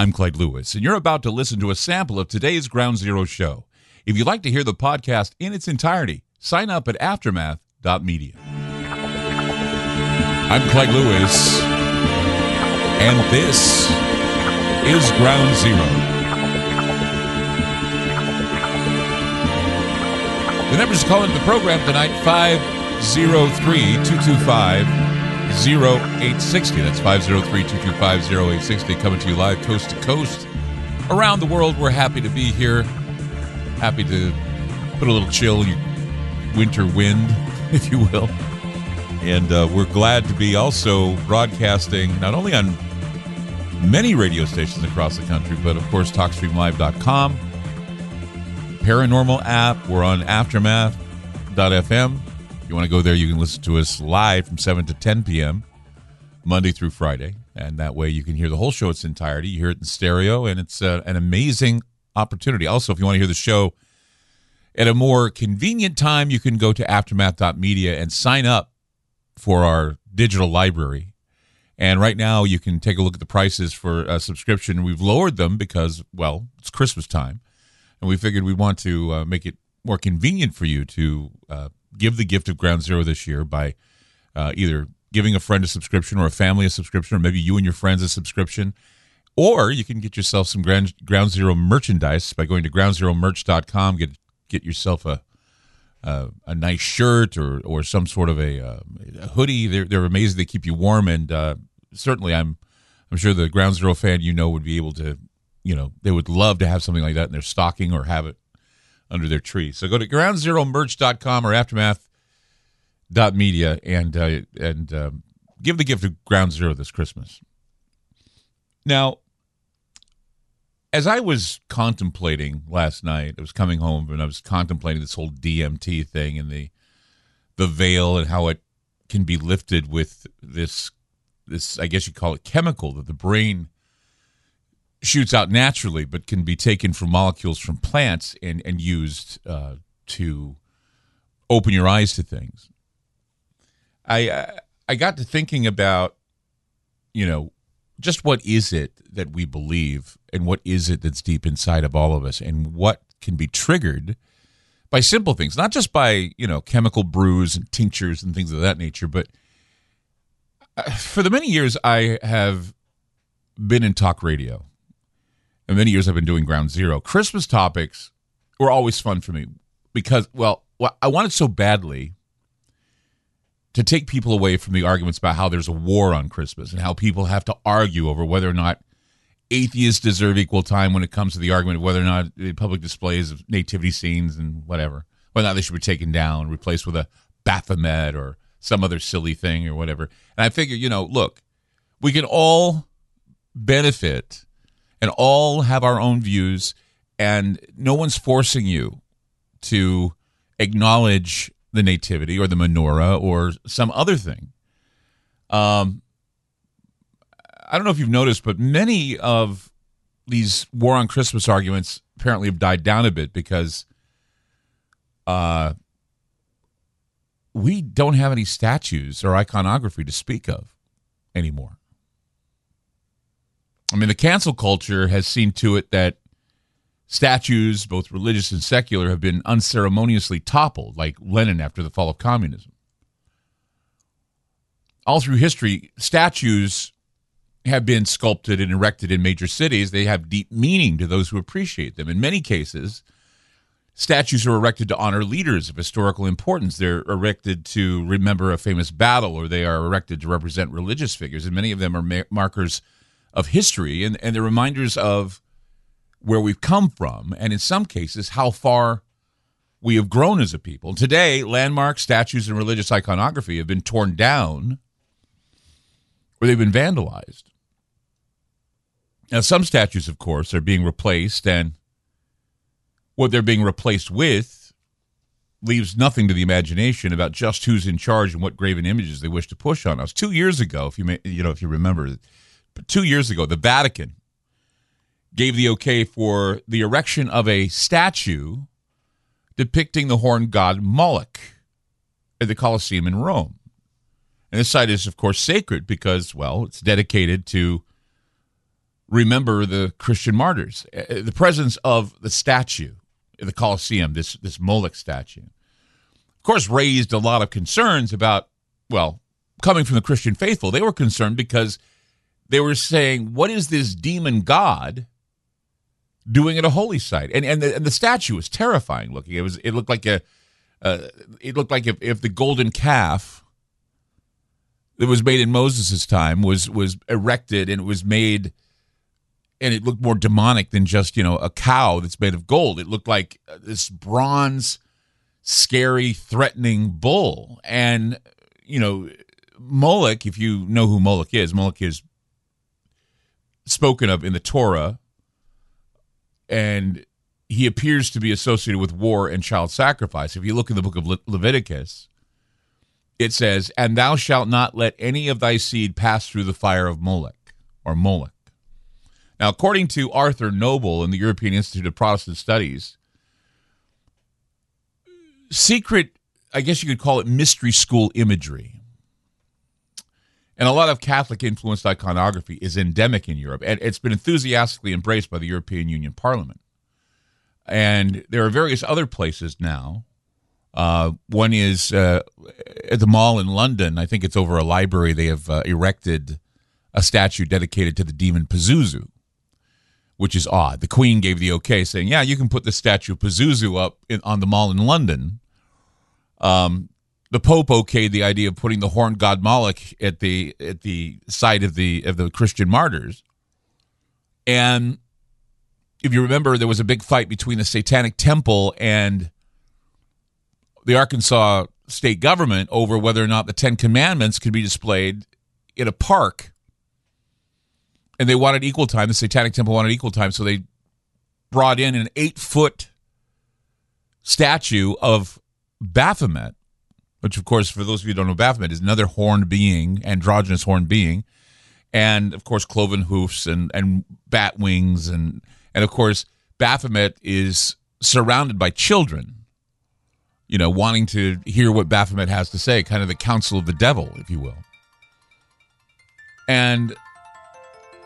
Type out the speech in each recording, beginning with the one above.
I'm Clyde Lewis, and you're about to listen to a sample of today's Ground Zero show. If you'd like to hear the podcast in its entirety, sign up at aftermath.media. I'm Clyde Lewis, and this is Ground Zero. The numbers to call into the program tonight 503 225 0860. That's 503 225 0860. Coming to you live coast to coast around the world. We're happy to be here. Happy to put a little chill, winter wind, if you will. And uh, we're glad to be also broadcasting not only on many radio stations across the country, but of course, TalkStreamLive.com, Paranormal app. We're on Aftermath.fm. You want to go there, you can listen to us live from 7 to 10 p.m., Monday through Friday. And that way you can hear the whole show its entirety. You hear it in stereo, and it's uh, an amazing opportunity. Also, if you want to hear the show at a more convenient time, you can go to aftermath.media and sign up for our digital library. And right now, you can take a look at the prices for a subscription. We've lowered them because, well, it's Christmas time. And we figured we want to uh, make it more convenient for you to uh, give the gift of Ground Zero this year by uh, either giving a friend a subscription or a family a subscription, or maybe you and your friends a subscription. Or you can get yourself some Ground, Ground Zero merchandise by going to groundzeromerch.com. Get get yourself a uh, a nice shirt or or some sort of a, uh, a hoodie. They're they're amazing. They keep you warm, and uh, certainly I'm I'm sure the Ground Zero fan you know would be able to, you know, they would love to have something like that in their stocking or have it under their tree. So go to groundzeromerch.com or aftermath.media and uh, and um, give the gift of Ground Zero this Christmas. Now, as I was contemplating last night, I was coming home and I was contemplating this whole DMT thing and the the veil and how it can be lifted with this this I guess you call it chemical that the brain shoots out naturally, but can be taken from molecules from plants and and used uh, to open your eyes to things. I I got to thinking about you know just what is it that we believe and what is it that's deep inside of all of us and what can be triggered by simple things not just by you know chemical brews and tinctures and things of that nature but uh, for the many years i have been in talk radio and many years i've been doing ground zero christmas topics were always fun for me because well i wanted so badly to take people away from the arguments about how there's a war on Christmas and how people have to argue over whether or not atheists deserve equal time when it comes to the argument of whether or not the public displays of nativity scenes and whatever, whether or not they should be taken down, replaced with a Baphomet or some other silly thing or whatever. And I figure, you know, look, we can all benefit and all have our own views, and no one's forcing you to acknowledge the nativity or the menorah or some other thing. Um, I don't know if you've noticed, but many of these war on Christmas arguments apparently have died down a bit because uh, we don't have any statues or iconography to speak of anymore. I mean, the cancel culture has seen to it that Statues, both religious and secular, have been unceremoniously toppled, like Lenin after the fall of communism. All through history, statues have been sculpted and erected in major cities. They have deep meaning to those who appreciate them. In many cases, statues are erected to honor leaders of historical importance. They're erected to remember a famous battle, or they are erected to represent religious figures. And many of them are ma- markers of history and, and they're reminders of where we've come from, and in some cases, how far we have grown as a people. Today, landmarks, statues, and religious iconography have been torn down or they've been vandalized. Now, some statues, of course, are being replaced, and what they're being replaced with leaves nothing to the imagination about just who's in charge and what graven images they wish to push on us. Two years ago, if you may, you know if you remember, two years ago, the Vatican gave the okay for the erection of a statue depicting the horn god Moloch at the Colosseum in Rome. And this site is, of course, sacred because, well, it's dedicated to remember the Christian martyrs. Uh, the presence of the statue, in the Colosseum, this this Moloch statue, of course, raised a lot of concerns about well, coming from the Christian faithful. They were concerned because they were saying, "What is this demon god?" doing at a holy site. And and the, and the statue was terrifying looking. It was it looked like a uh, it looked like if, if the golden calf that was made in Moses' time was was erected and it was made and it looked more demonic than just, you know, a cow that's made of gold. It looked like this bronze scary threatening bull and you know Moloch if you know who Moloch is Moloch is spoken of in the Torah and he appears to be associated with war and child sacrifice. If you look in the book of Le- Leviticus, it says, And thou shalt not let any of thy seed pass through the fire of Molech or Moloch. Now, according to Arthur Noble in the European Institute of Protestant Studies, secret, I guess you could call it mystery school imagery. And a lot of Catholic influenced iconography is endemic in Europe, and it's been enthusiastically embraced by the European Union Parliament. And there are various other places now. Uh, one is uh, at the mall in London. I think it's over a library. They have uh, erected a statue dedicated to the demon Pazuzu, which is odd. The Queen gave the okay, saying, "Yeah, you can put the statue of Pazuzu up in, on the mall in London." Um, the Pope okayed the idea of putting the horned god Moloch at the at the site of the of the Christian martyrs. And if you remember, there was a big fight between the Satanic Temple and the Arkansas state government over whether or not the Ten Commandments could be displayed in a park. And they wanted equal time. The Satanic Temple wanted equal time, so they brought in an eight foot statue of Baphomet which of course, for those of you who don't know, Baphomet is another horned being, androgynous horned being, and of course, cloven hoofs and and bat wings, and and of course, Baphomet is surrounded by children. You know, wanting to hear what Baphomet has to say, kind of the counsel of the devil, if you will. And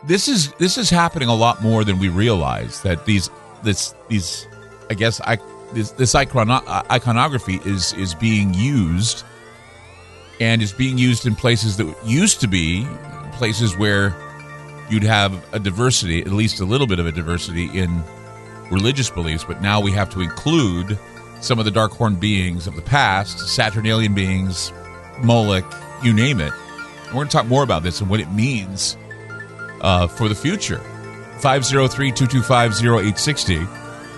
this is this is happening a lot more than we realize. That these this these, I guess I this, this iconography is is being used and is being used in places that used to be places where you'd have a diversity, at least a little bit of a diversity in religious beliefs, but now we have to include some of the dark horn beings of the past, Saturnalian beings, Moloch, you name it. And we're going to talk more about this and what it means uh, for the future. 503 225 0860.